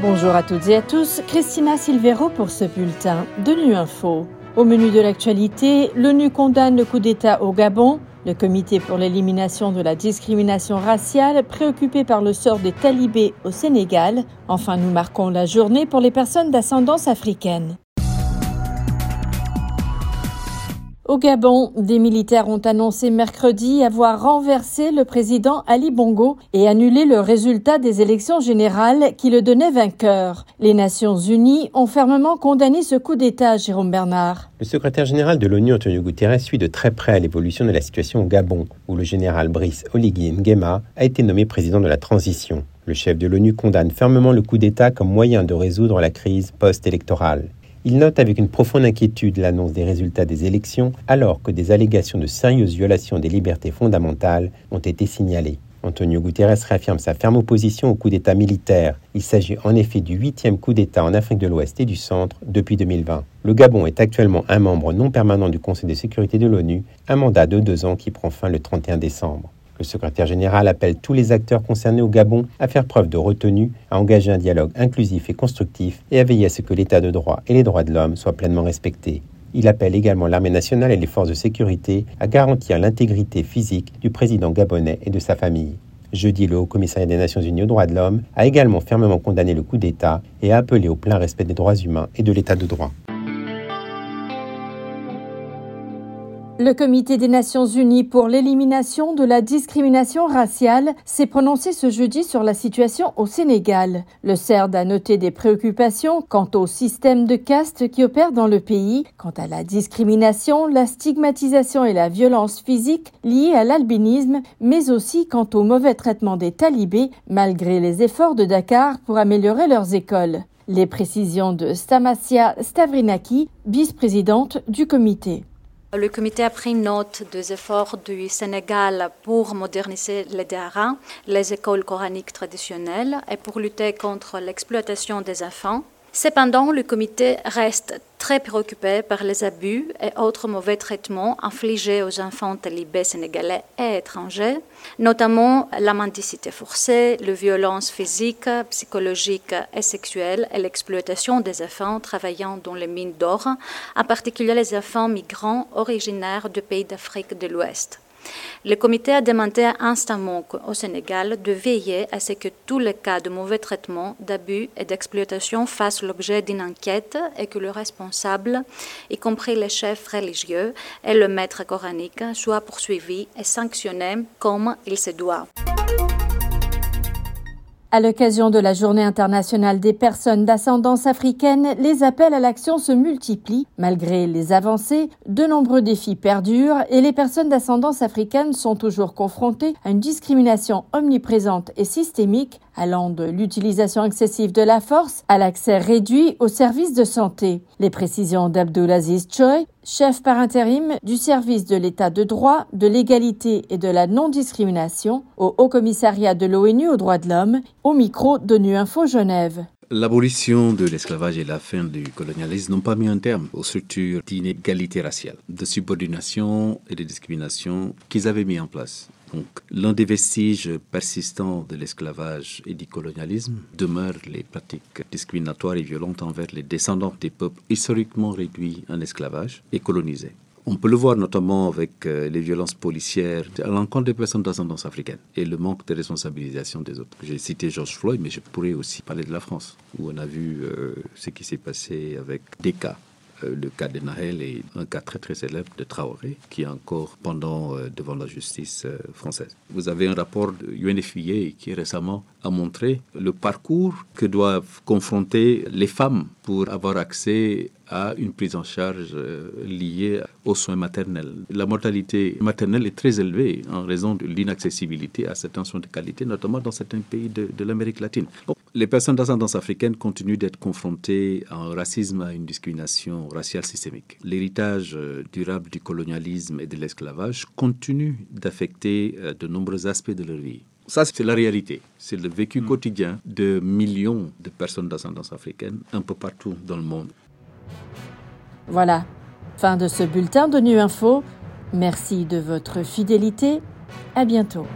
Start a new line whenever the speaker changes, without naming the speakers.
Bonjour à toutes et à tous, Christina Silvero pour ce bulletin de Nu Info. Au menu de l'actualité, l'ONU condamne le coup d'État au Gabon, le comité pour l'élimination de la discrimination raciale préoccupé par le sort des talibés au Sénégal. Enfin, nous marquons la journée pour les personnes d'ascendance africaine. Au Gabon, des militaires ont annoncé mercredi avoir renversé le président Ali Bongo et annulé le résultat des élections générales qui le donnaient vainqueur. Les Nations Unies ont fermement condamné ce coup d'État, Jérôme Bernard.
Le secrétaire général de l'ONU, Antonio Guterres, suit de très près l'évolution de la situation au Gabon, où le général Brice Oligui Nguema a été nommé président de la transition. Le chef de l'ONU condamne fermement le coup d'État comme moyen de résoudre la crise post-électorale. Il note avec une profonde inquiétude l'annonce des résultats des élections alors que des allégations de sérieuses violations des libertés fondamentales ont été signalées. Antonio Guterres réaffirme sa ferme opposition au coup d'État militaire. Il s'agit en effet du huitième coup d'État en Afrique de l'Ouest et du Centre depuis 2020. Le Gabon est actuellement un membre non permanent du Conseil de sécurité de l'ONU, un mandat de deux ans qui prend fin le 31 décembre. Le secrétaire général appelle tous les acteurs concernés au Gabon à faire preuve de retenue, à engager un dialogue inclusif et constructif et à veiller à ce que l'état de droit et les droits de l'homme soient pleinement respectés. Il appelle également l'armée nationale et les forces de sécurité à garantir l'intégrité physique du président gabonais et de sa famille. Jeudi, le Haut Commissariat des Nations Unies aux droits de l'homme a également fermement condamné le coup d'État et a appelé au plein respect des droits humains et de l'état de droit.
Le Comité des Nations Unies pour l'élimination de la discrimination raciale s'est prononcé ce jeudi sur la situation au Sénégal. Le CERD a noté des préoccupations quant au système de caste qui opère dans le pays, quant à la discrimination, la stigmatisation et la violence physique liée à l'albinisme, mais aussi quant au mauvais traitement des talibés, malgré les efforts de Dakar pour améliorer leurs écoles. Les précisions de Stamasia Stavrinaki, vice-présidente du comité.
Le comité a pris note des efforts du Sénégal pour moderniser les Dara, les écoles coraniques traditionnelles, et pour lutter contre l'exploitation des enfants. Cependant, le comité reste très préoccupé par les abus et autres mauvais traitements infligés aux enfants talibés sénégalais et étrangers, notamment la mendicité forcée, les violences physiques, psychologiques et sexuelles et l'exploitation des enfants travaillant dans les mines d'or, en particulier les enfants migrants originaires du pays d'Afrique de l'Ouest. Le comité a demandé instamment au Sénégal de veiller à ce que tous les cas de mauvais traitement, d'abus et d'exploitation fassent l'objet d'une enquête et que le responsable, y compris les chefs religieux et le maître coranique, soient poursuivis et sanctionnés comme il se doit.
À l'occasion de la Journée internationale des personnes d'ascendance africaine, les appels à l'action se multiplient. Malgré les avancées, de nombreux défis perdurent et les personnes d'ascendance africaine sont toujours confrontées à une discrimination omniprésente et systémique allant de l'utilisation excessive de la force à l'accès réduit aux services de santé. Les précisions d'Abdulaziz Choi, chef par intérim du service de l'état de droit, de l'égalité et de la non-discrimination au Haut Commissariat de l'ONU aux droits de l'homme, au micro de Nu Info Genève.
L'abolition de l'esclavage et la fin du colonialisme n'ont pas mis un terme aux structures d'inégalité raciale, de subordination et de discrimination qu'ils avaient mis en place. L'un des vestiges persistants de l'esclavage et du colonialisme demeure les pratiques discriminatoires et violentes envers les descendants des peuples historiquement réduits en esclavage et colonisés. On peut le voir notamment avec euh, les violences policières à l'encontre des personnes d'ascendance africaine et le manque de responsabilisation des autres. J'ai cité George Floyd, mais je pourrais aussi parler de la France, où on a vu euh, ce qui s'est passé avec des cas le cas de Nahel est un cas très très célèbre de Traoré qui est encore pendant euh, devant la justice euh, française. Vous avez un rapport de UNFIA qui récemment a montré le parcours que doivent confronter les femmes pour avoir accès à une prise en charge liée aux soins maternels. La mortalité maternelle est très élevée en raison de l'inaccessibilité à certains soins de qualité, notamment dans certains pays de l'Amérique latine. Les personnes d'ascendance africaine continuent d'être confrontées à un racisme, à une discrimination raciale systémique. L'héritage euh, durable du colonialisme et de l'esclavage continue d'affecter euh, de nombreux aspects de leur vie. Ça, c'est la réalité. C'est le vécu quotidien de millions de personnes d'ascendance africaine un peu partout dans le monde.
Voilà, fin de ce bulletin de Nu Info. Merci de votre fidélité. À bientôt.